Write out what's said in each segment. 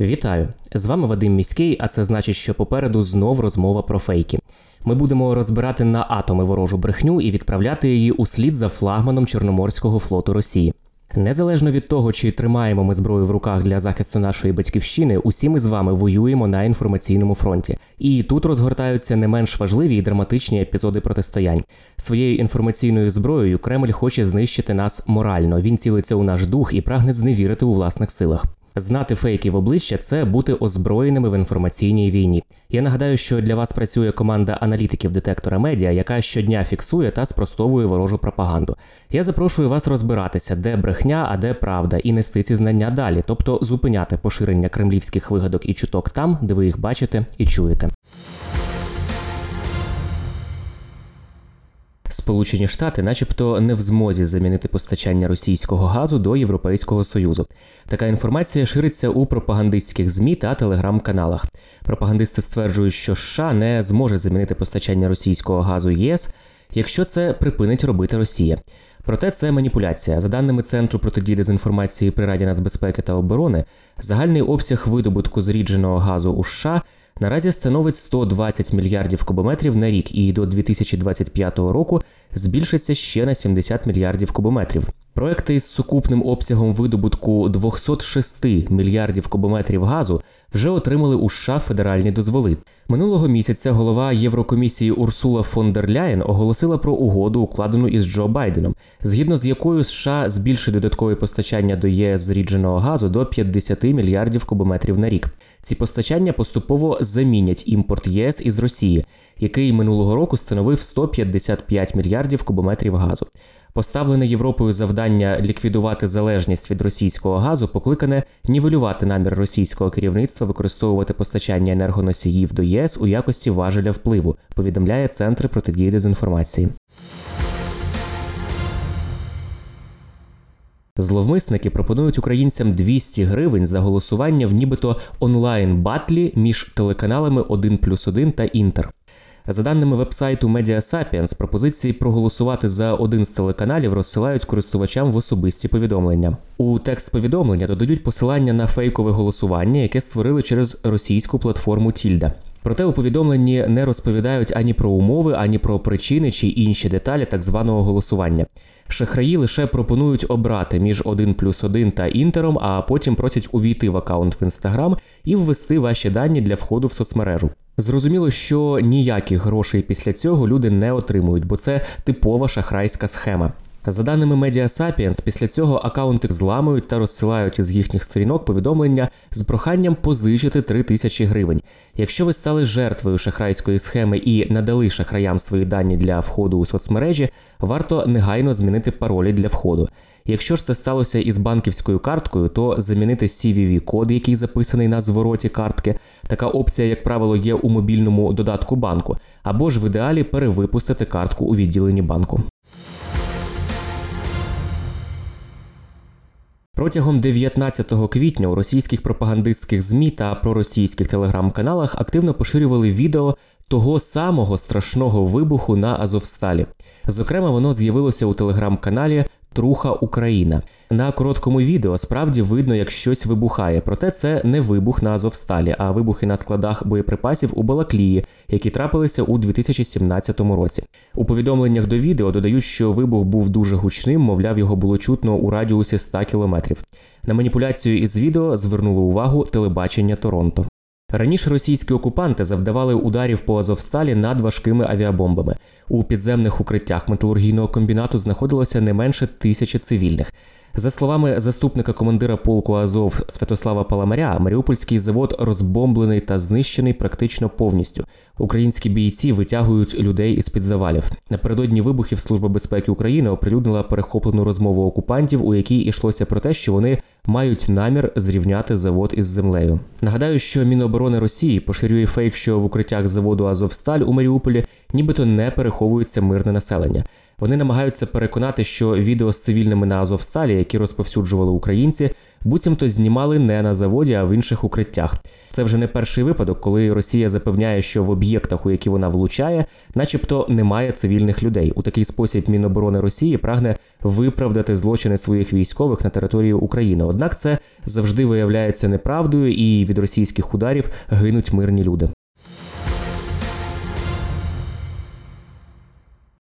Вітаю! З вами Вадим Міський, а це значить, що попереду знов розмова про фейки. Ми будемо розбирати на атоми ворожу брехню і відправляти її услід за флагманом Чорноморського флоту Росії. Незалежно від того, чи тримаємо ми зброю в руках для захисту нашої батьківщини, усі ми з вами воюємо на інформаційному фронті. І тут розгортаються не менш важливі і драматичні епізоди протистоянь. Своєю інформаційною зброєю Кремль хоче знищити нас морально. Він цілиться у наш дух і прагне зневірити у власних силах. Знати фейки в обличчя це бути озброєними в інформаційній війні. Я нагадаю, що для вас працює команда аналітиків детектора медіа, яка щодня фіксує та спростовує ворожу пропаганду. Я запрошую вас розбиратися, де брехня, а де правда, і нести ці знання далі, тобто зупиняти поширення кремлівських вигадок і чуток там, де ви їх бачите і чуєте. Сполучені Штати, начебто, не в змозі замінити постачання російського газу до Європейського союзу. Така інформація шириться у пропагандистських змі та телеграм-каналах. Пропагандисти стверджують, що США не зможе замінити постачання російського газу ЄС, якщо це припинить робити Росія. Проте це маніпуляція. За даними Центру протидії дезінформації при Раді нацбезпеки та оборони, загальний обсяг видобутку зрідженого газу у США наразі становить 120 мільярдів кубометрів на рік, і до 2025 року збільшиться ще на 70 мільярдів кубометрів. Проекти із сукупним обсягом видобутку 206 мільярдів кубометрів газу вже отримали у США федеральні дозволи. Минулого місяця голова Єврокомісії Урсула фон дер Ляєн оголосила про угоду, укладену із Джо Байденом, згідно з якою США збільшить додаткове постачання до ЄС зрідженого газу до 50 мільярдів кубометрів на рік. Ці постачання поступово замінять імпорт ЄС із Росії, який минулого року становив 155 мільярдів кубометрів газу. Поставлене Європою завдання ліквідувати залежність від російського газу покликане нівелювати намір російського керівництва використовувати постачання енергоносіїв до ЄС у якості важеля впливу, повідомляє Центр протидії дезінформації. Зловмисники пропонують українцям 200 гривень за голосування в нібито онлайн батлі між телеканалами 1 плюс 1 та Інтер. За даними вебсайту Media Sapiens, пропозиції проголосувати за один з телеканалів розсилають користувачам в особисті повідомлення. У текст повідомлення додають посилання на фейкове голосування, яке створили через російську платформу Тільда. Проте у повідомленні не розповідають ані про умови, ані про причини чи інші деталі так званого голосування. Шахраї лише пропонують обрати між 1 плюс 1 та інтером, а потім просять увійти в аккаунт в інстаграм і ввести ваші дані для входу в соцмережу. Зрозуміло, що ніяких грошей після цього люди не отримують, бо це типова шахрайська схема. За даними Media Sapiens, після цього акаунти зламують та розсилають із їхніх сторінок повідомлення з проханням позичити 3 тисячі гривень. Якщо ви стали жертвою шахрайської схеми і надали шахраям свої дані для входу у соцмережі, варто негайно змінити паролі для входу. Якщо ж це сталося із банківською карткою, то замінити CVV-код, який записаний на звороті картки. Така опція, як правило, є у мобільному додатку банку, або ж в ідеалі перевипустити картку у відділенні банку. Протягом 19 квітня у російських пропагандистських змі та проросійських телеграм-каналах активно поширювали відео того самого страшного вибуху на Азовсталі. Зокрема, воно з'явилося у телеграм-каналі Труха Україна. На короткому відео справді видно, як щось вибухає, проте це не вибух на Азовсталі, а вибухи на складах боєприпасів у Балаклії, які трапилися у 2017 році. У повідомленнях до відео додають, що вибух був дуже гучним, мовляв, його було чутно у радіусі 100 кілометрів. На маніпуляцію із відео звернуло увагу телебачення Торонто. Раніше російські окупанти завдавали ударів по Азовсталі над важкими авіабомбами. У підземних укриттях металургійного комбінату знаходилося не менше тисячі цивільних. За словами заступника командира полку Азов Святослава Паламаря, Маріупольський завод розбомблений та знищений практично повністю. Українські бійці витягують людей із під завалів. Напередодні вибухів Служба безпеки України оприлюднила перехоплену розмову окупантів, у якій йшлося про те, що вони мають намір зрівняти завод із землею. Нагадаю, що Міноборони Росії поширює фейк, що в укриттях заводу Азовсталь у Маріуполі нібито не переховується мирне населення. Вони намагаються переконати, що відео з цивільними на Азовсталі, які розповсюджували українці, буцімто знімали не на заводі, а в інших укриттях. Це вже не перший випадок, коли Росія запевняє, що в об'єктах, у які вона влучає, начебто немає цивільних людей. У такий спосіб Міноборони Росії прагне виправдати злочини своїх військових на території України. Однак це завжди виявляється неправдою, і від російських ударів гинуть мирні люди.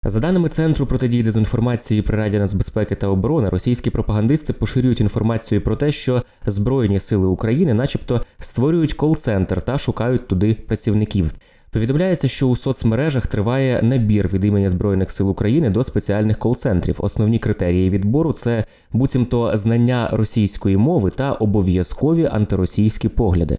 За даними Центру протидії дезінформації при Раді нацбезпеки та оборони, російські пропагандисти поширюють інформацію про те, що Збройні сили України, начебто, створюють кол-центр та шукають туди працівників. Повідомляється, що у соцмережах триває набір від імені Збройних сил України до спеціальних кол-центрів. Основні критерії відбору це буцімто знання російської мови та обов'язкові антиросійські погляди.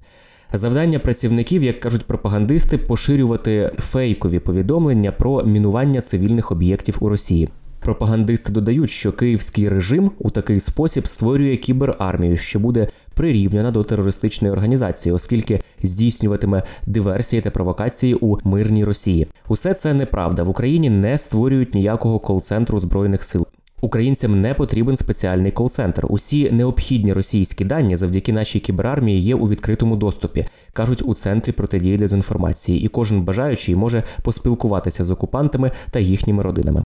Завдання працівників, як кажуть пропагандисти, поширювати фейкові повідомлення про мінування цивільних об'єктів у Росії. Пропагандисти додають, що київський режим у такий спосіб створює кіберармію, що буде прирівняна до терористичної організації, оскільки здійснюватиме диверсії та провокації у мирній Росії. Усе це неправда. В Україні не створюють ніякого кол-центру збройних сил. Українцям не потрібен спеціальний кол-центр. Усі необхідні російські дані завдяки нашій кіберармії є у відкритому доступі, кажуть у центрі протидії дезінформації, і кожен бажаючий може поспілкуватися з окупантами та їхніми родинами.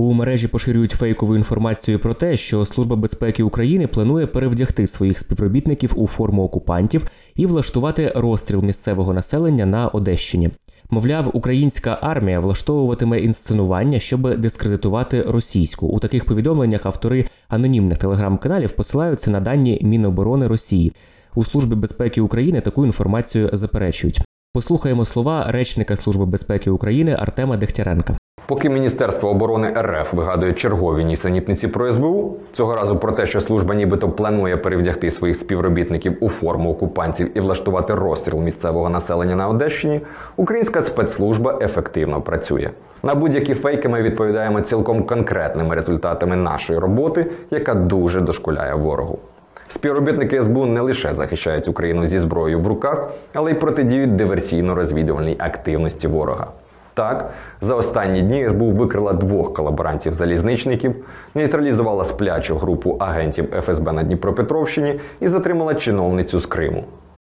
У мережі поширюють фейкову інформацію про те, що Служба безпеки України планує перевдягти своїх співробітників у форму окупантів і влаштувати розстріл місцевого населення на Одещині. Мовляв, українська армія влаштовуватиме інсценування, щоб дискредитувати російську. У таких повідомленнях автори анонімних телеграм-каналів посилаються на дані Міноборони Росії. У службі безпеки України таку інформацію заперечують. Послухаємо слова речника Служби безпеки України Артема Дегтяренка. Поки Міністерство оборони РФ вигадує чергові нісенітниці про СБУ, цього разу про те, що служба нібито планує перевдягти своїх співробітників у форму окупантів і влаштувати розстріл місцевого населення на Одещині, українська спецслужба ефективно працює. На будь-які фейки ми відповідаємо цілком конкретними результатами нашої роботи, яка дуже дошкуляє ворогу. Співробітники СБУ не лише захищають Україну зі зброєю в руках, але й протидіють диверсійно-розвідувальній активності ворога. Так, за останні дні СБУ викрила двох колаборантів-залізничників, нейтралізувала сплячу групу агентів ФСБ на Дніпропетровщині і затримала чиновницю з Криму.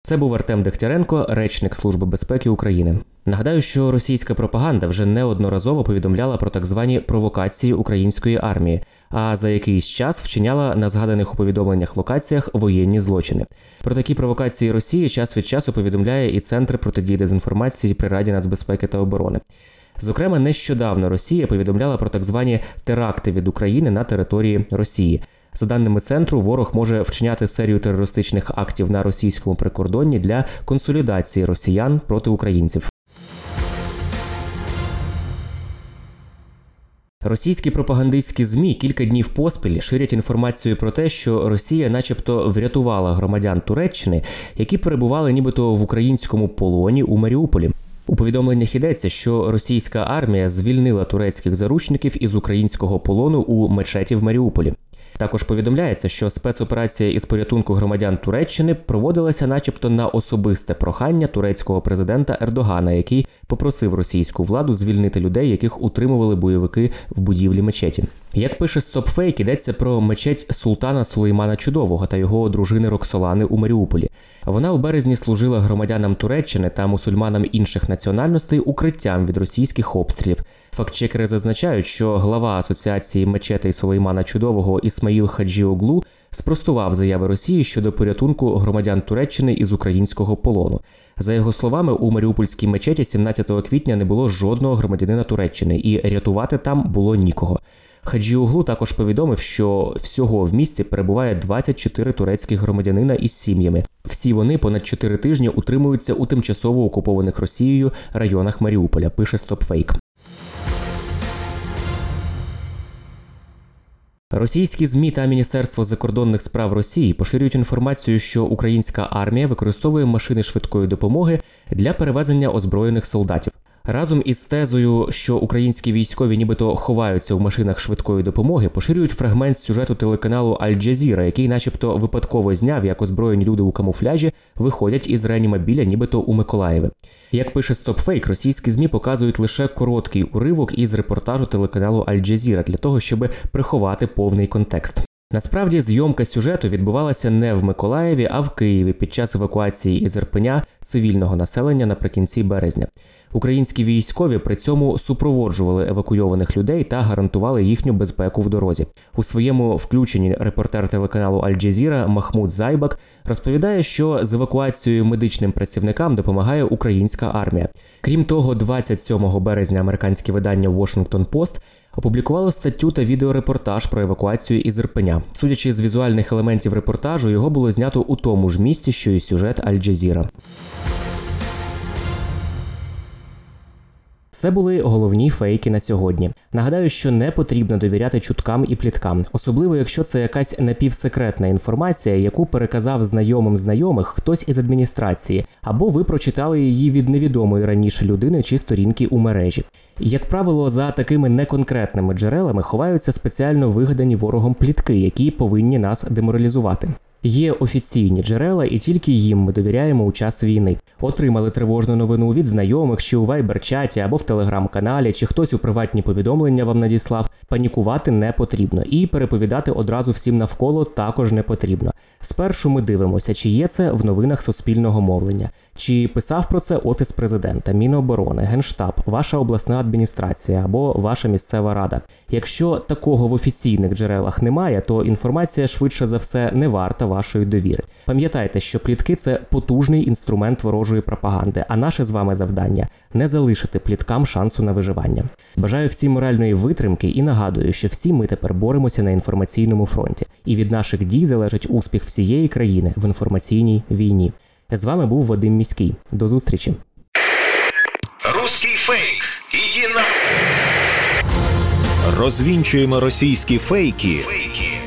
Це був Артем Дегтяренко, речник Служби безпеки України. Нагадаю, що російська пропаганда вже неодноразово повідомляла про так звані провокації української армії, а за якийсь час вчиняла на згаданих у повідомленнях локаціях воєнні злочини. Про такі провокації Росії час від часу повідомляє і Центр протидії дезінформації при Раді нацбезпеки та оборони. Зокрема, нещодавно Росія повідомляла про так звані теракти від України на території Росії. За даними центру, ворог може вчиняти серію терористичних актів на російському прикордонні для консолідації росіян проти українців. Російські пропагандистські змі кілька днів поспіль ширять інформацію про те, що Росія, начебто, врятувала громадян Туреччини, які перебували нібито в українському полоні у Маріуполі. У повідомленнях йдеться, що російська армія звільнила турецьких заручників із українського полону у мечеті в Маріуполі. Також повідомляється, що спецоперація із порятунку громадян Туреччини проводилася, начебто, на особисте прохання турецького президента Ердогана, який попросив російську владу звільнити людей, яких утримували бойовики в будівлі мечеті. Як пише StopFake, йдеться про мечеть султана Сулеймана Чудового та його дружини Роксолани у Маріуполі. Вона у березні служила громадянам Туреччини та мусульманам інших національностей укриттям від російських обстрілів. Фактчекери зазначають, що глава асоціації мечетей Сулеймана Чудового Ісмаїл Хаджіоглу спростував заяви Росії щодо порятунку громадян Туреччини із українського полону. За його словами, у Маріупольській мечеті 17 квітня не було жодного громадянина Туреччини, і рятувати там було нікого. Хаджіуглу також повідомив, що всього в місті перебуває 24 турецьких громадянина із сім'ями. Всі вони понад 4 тижні утримуються у тимчасово окупованих Росією районах Маріуполя. Пише StopFake. Російські змі та Міністерство закордонних справ Росії поширюють інформацію, що українська армія використовує машини швидкої допомоги для перевезення озброєних солдатів. Разом із тезою, що українські військові нібито ховаються в машинах швидкої допомоги, поширюють фрагмент сюжету телеканалу Аль-Джазіра, який, начебто, випадково зняв, як озброєні люди у камуфляжі виходять із реанімобіля, нібито у Миколаєві. Як пише StopFake, російські змі показують лише короткий уривок із репортажу телеканалу Аль-Джазіра для того, щоб приховати повний контекст. Насправді зйомка сюжету відбувалася не в Миколаєві, а в Києві під час евакуації із Ірпеня цивільного населення наприкінці березня. Українські військові при цьому супроводжували евакуйованих людей та гарантували їхню безпеку в дорозі. У своєму включенні репортер телеканалу Аль-Джазіра Махмуд Зайбак розповідає, що з евакуацією медичним працівникам допомагає українська армія. Крім того, 27 березня американське видання Washington Post опублікувало статтю та відеорепортаж про евакуацію із Ірпеня. Судячи з візуальних елементів репортажу, його було знято у тому ж місці, що і сюжет Аль-Джазіра. Це були головні фейки на сьогодні. Нагадаю, що не потрібно довіряти чуткам і пліткам, особливо якщо це якась напівсекретна інформація, яку переказав знайомим знайомих хтось із адміністрації, або ви прочитали її від невідомої раніше людини чи сторінки у мережі. Як правило, за такими неконкретними джерелами ховаються спеціально вигадані ворогом плітки, які повинні нас деморалізувати. Є офіційні джерела, і тільки їм ми довіряємо у час війни. Отримали тривожну новину від знайомих, чи у вайбер-чаті або в телеграм-каналі, чи хтось у приватні повідомлення вам надіслав. Панікувати не потрібно, і переповідати одразу всім навколо також не потрібно. Спершу ми дивимося, чи є це в новинах суспільного мовлення, чи писав про це офіс президента, Міноборони, Генштаб, ваша обласна адміністрація або ваша місцева рада. Якщо такого в офіційних джерелах немає, то інформація швидше за все не варта вашої довіри. Пам'ятайте, що плітки це потужний інструмент ворожої пропаганди, а наше з вами завдання не залишити пліткам шансу на виживання. Бажаю всім моральної витримки і нагадую, що всі ми тепер боремося на інформаційному фронті, і від наших дій залежить успіх всієї країни в інформаційній війні. З вами був Вадим Міський. До зустрічі. Русский фейк. Иди на... Розвінчуємо російські фейки, Фейки.